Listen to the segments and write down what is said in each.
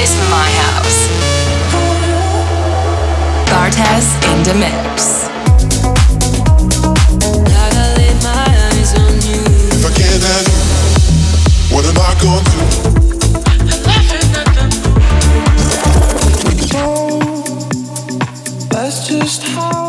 is my house. Bartes in the mix. If I can't have you, what am I gonna do? That's just how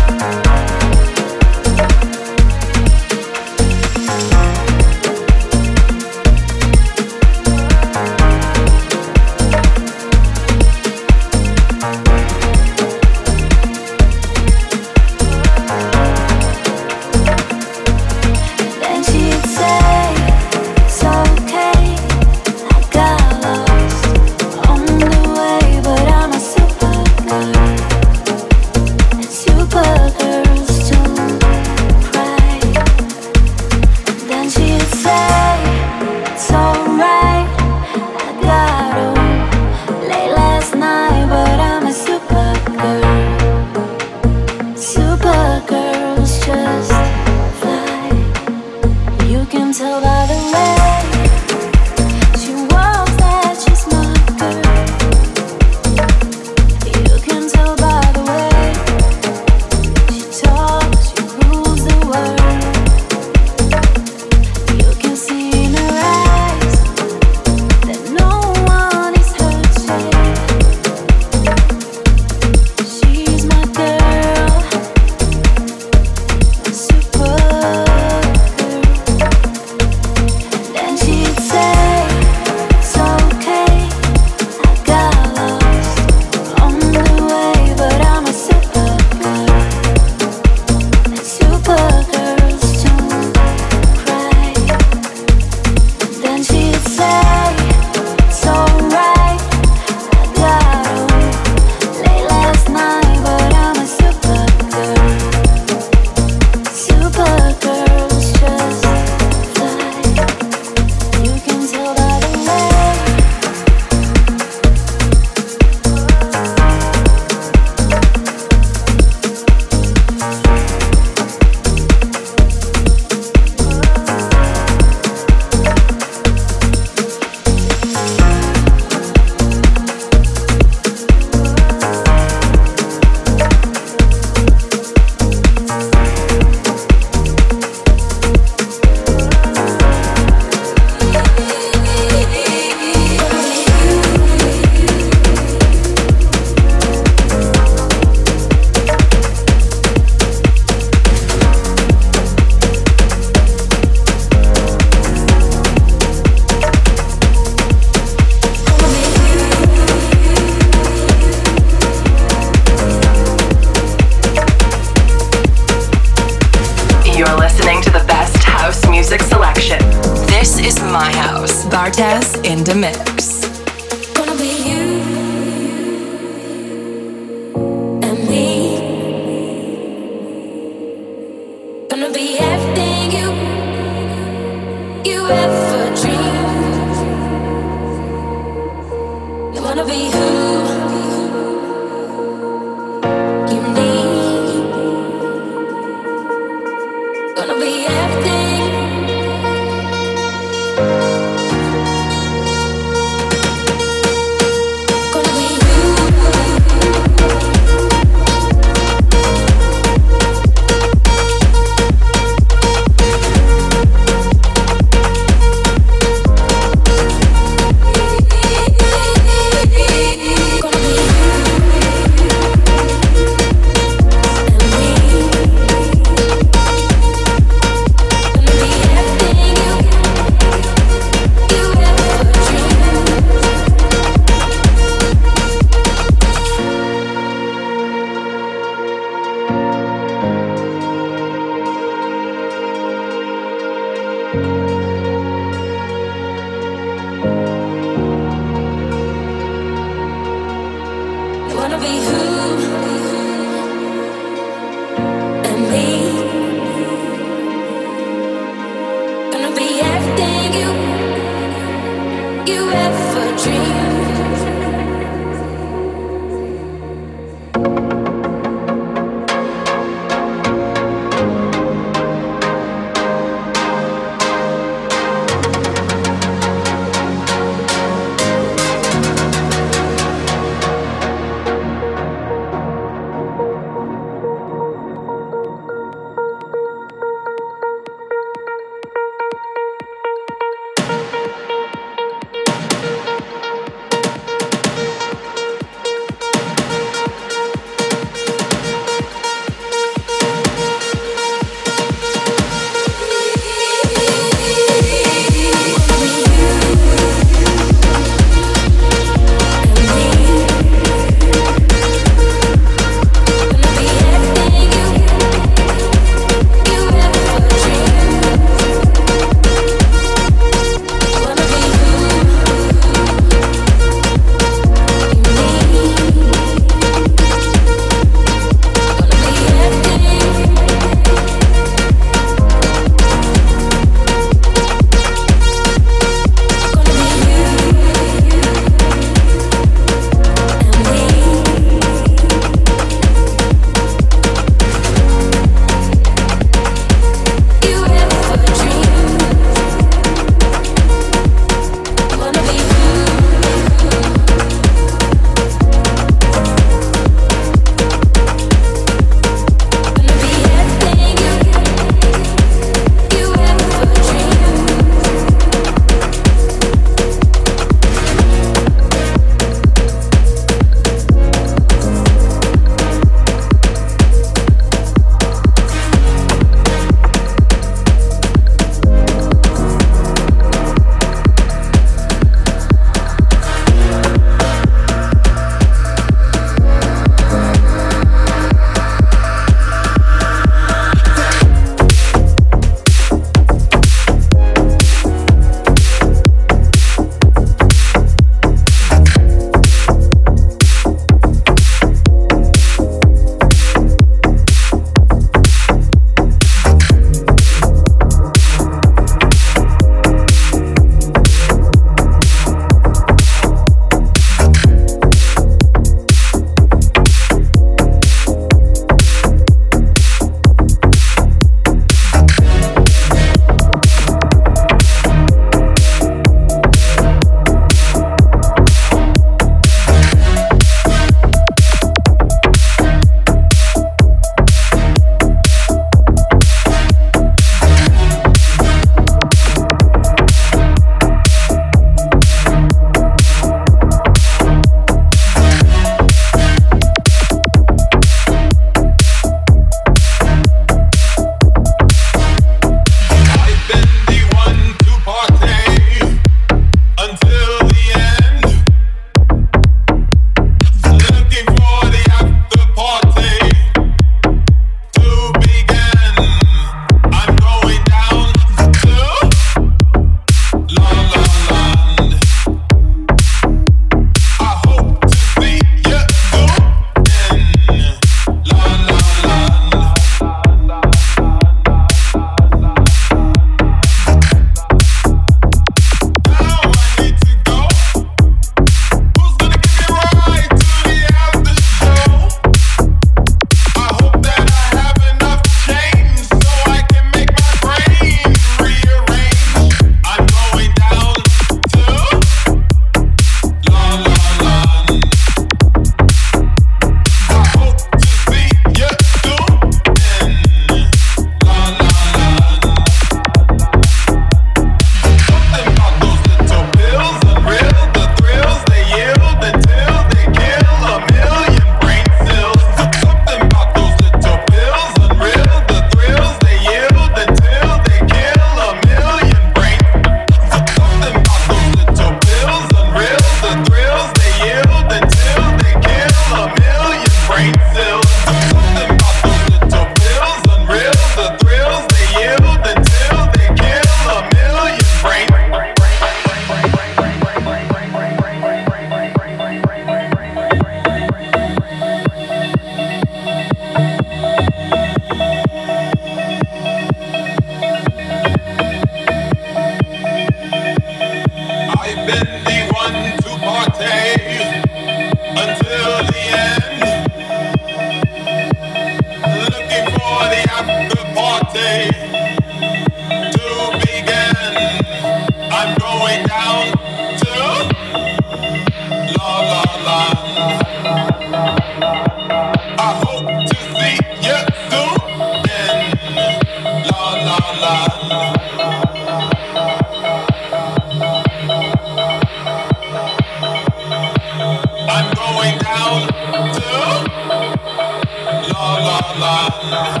la la la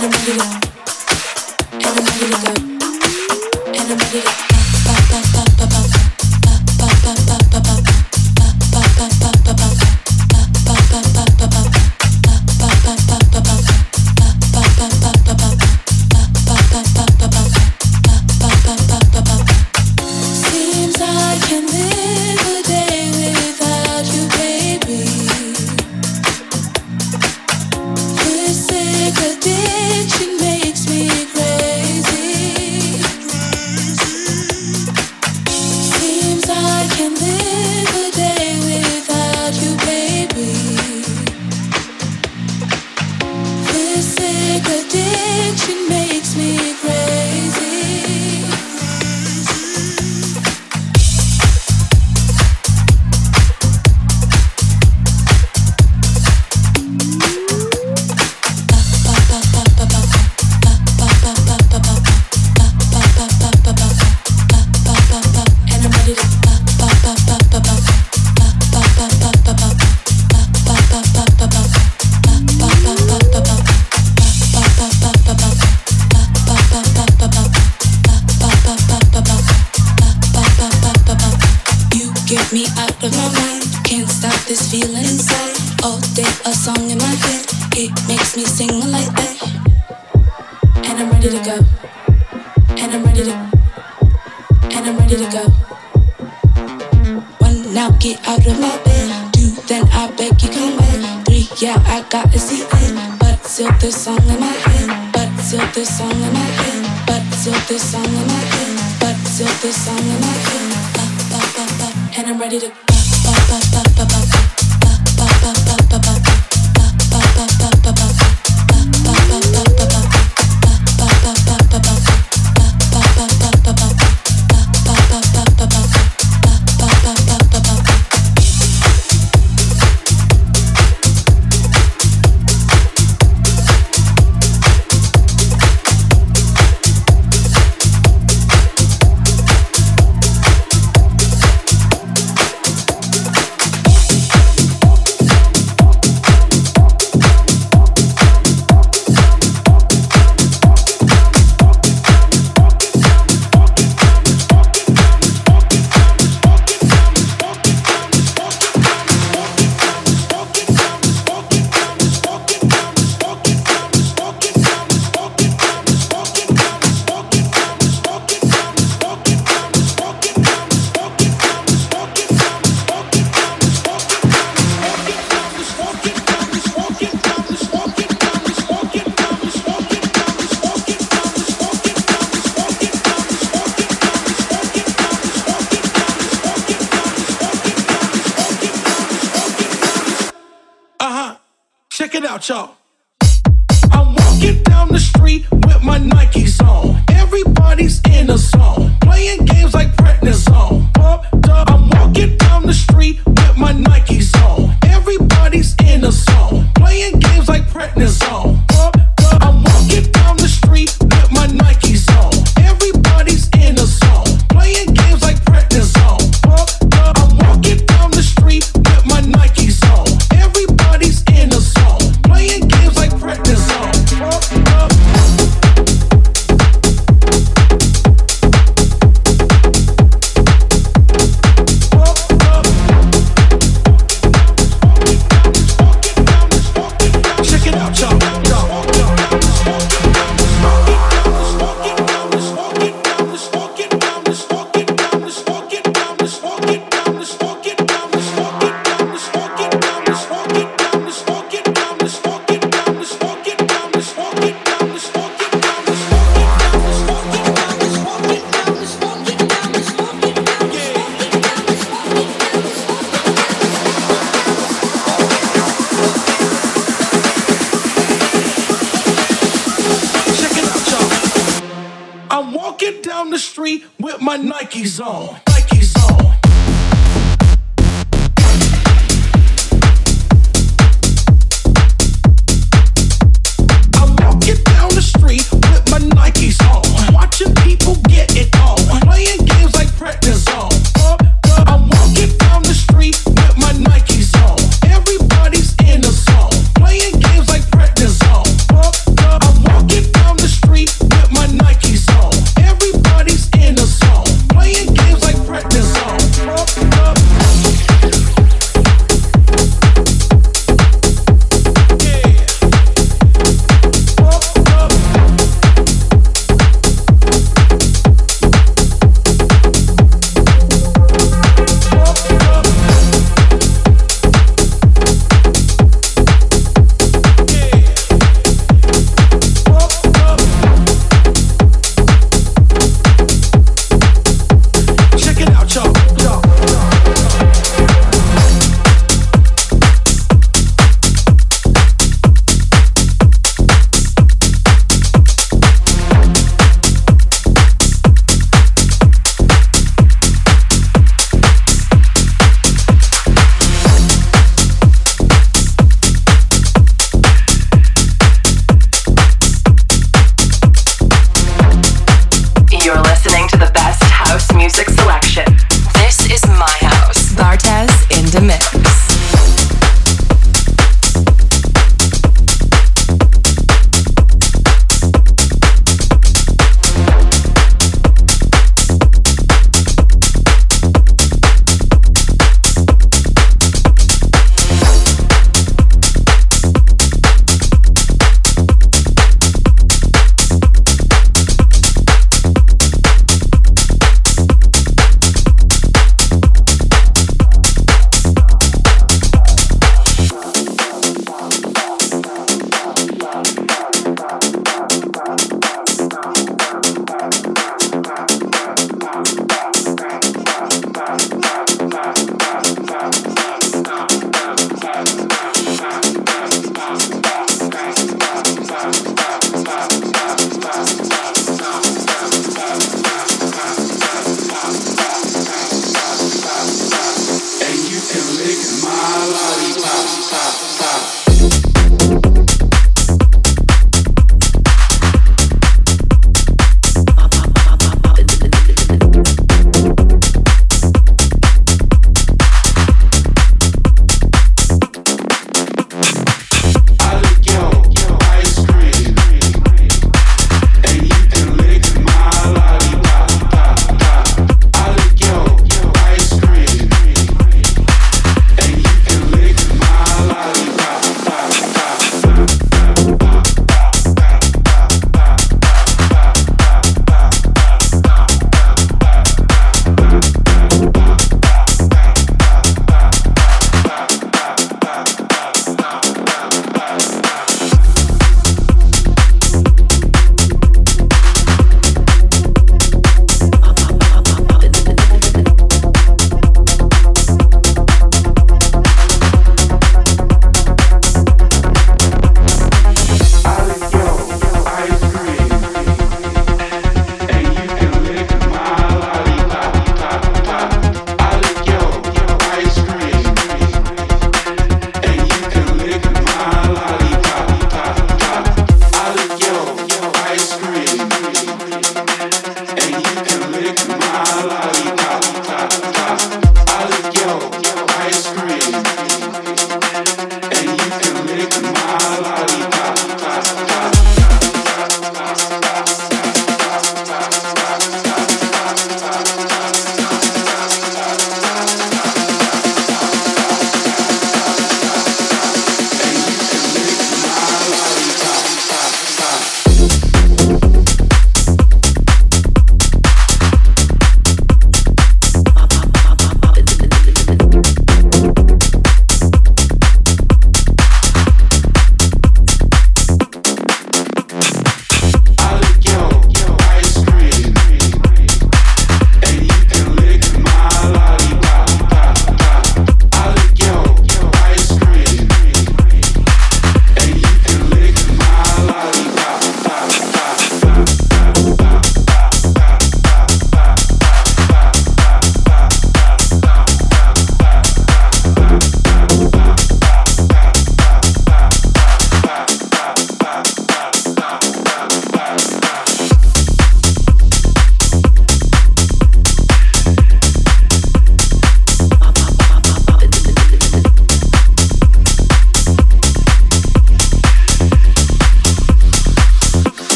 Ready to go. I'm ready to.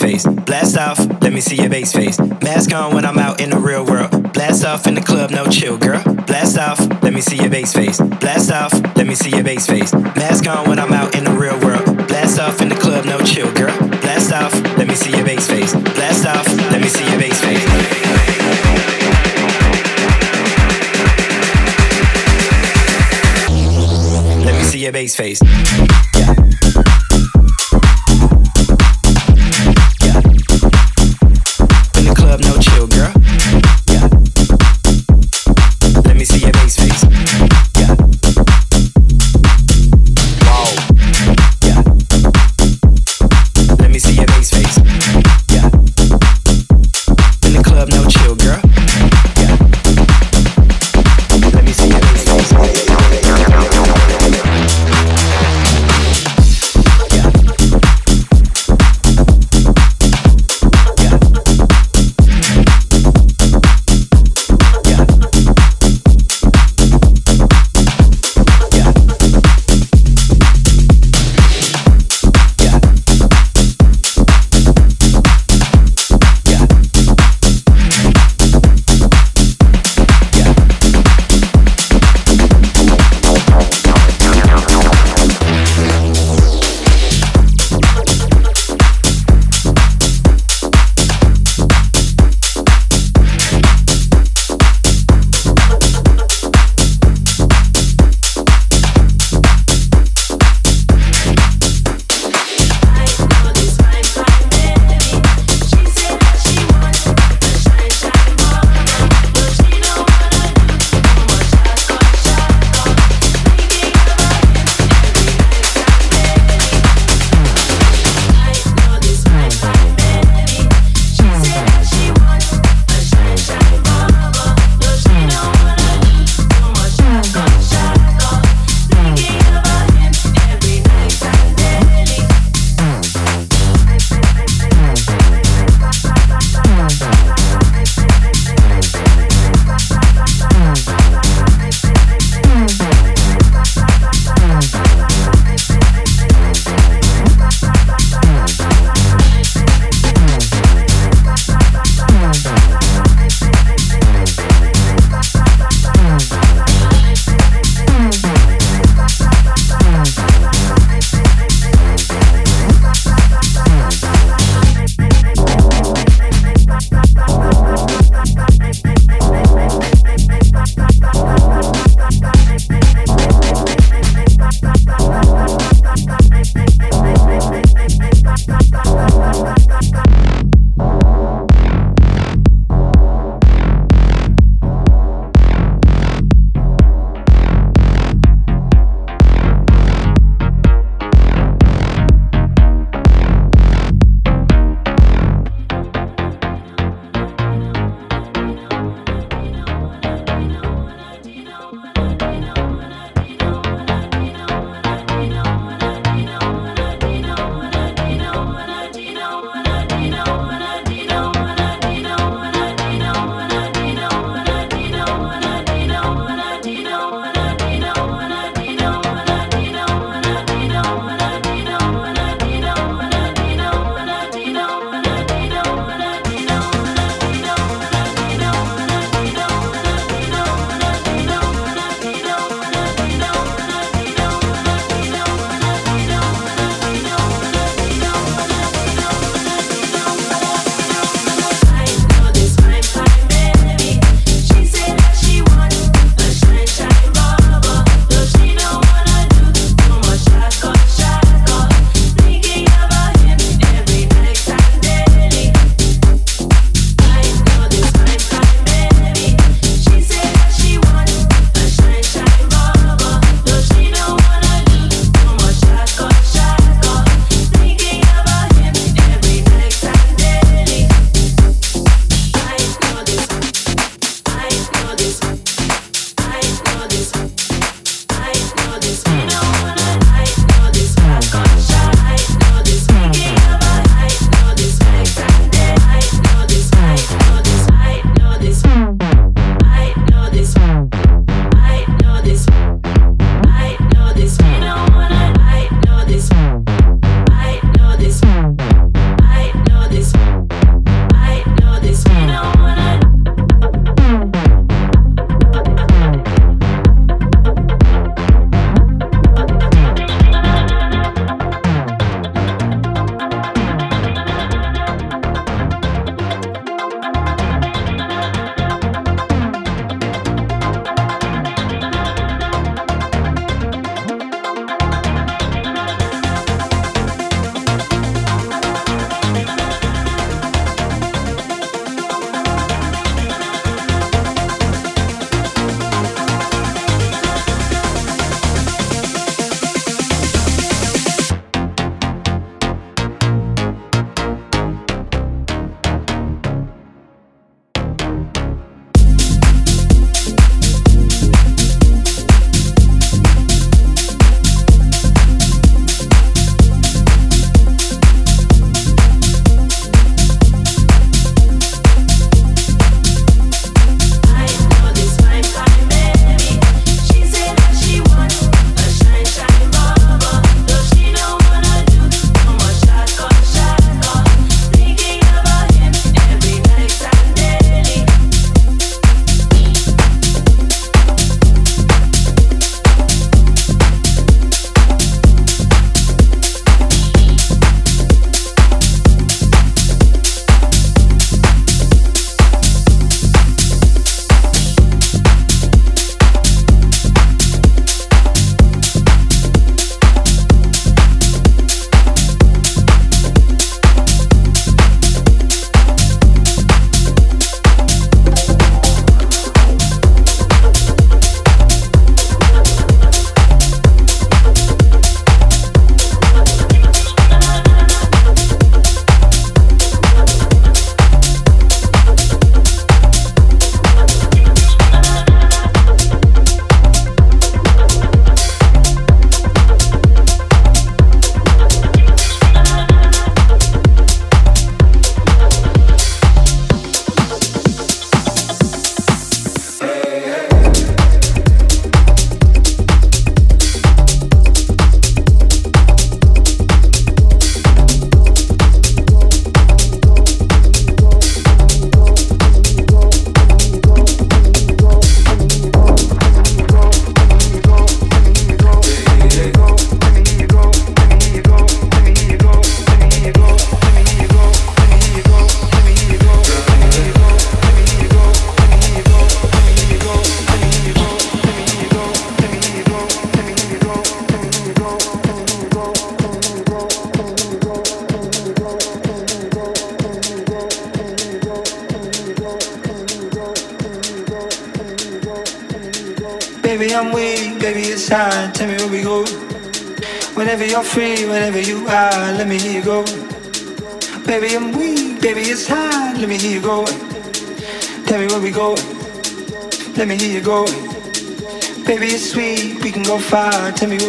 Bass face. Blast off, let me see your bass face. Mask on when I'm out in the real world. Blast off in the club, no chill, girl. Blast off, let me see your bass face. Blast off, let me see your bass face. Mask on when I'm out in the real world. Blast off in the club, no chill, girl. Blast off, let me see your bass face. Blast off, let me see your bass face. Let me see your bass face. Go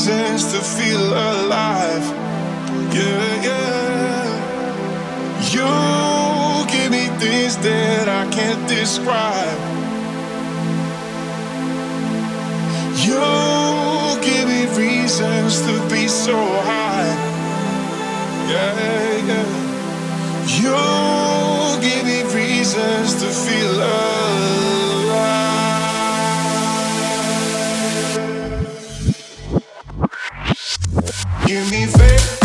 reasons to feel alive. Yeah, yeah. You give me things that I can't describe. You give me reasons to be so high. Yeah, yeah. You give me reasons to feel alive. give me faith.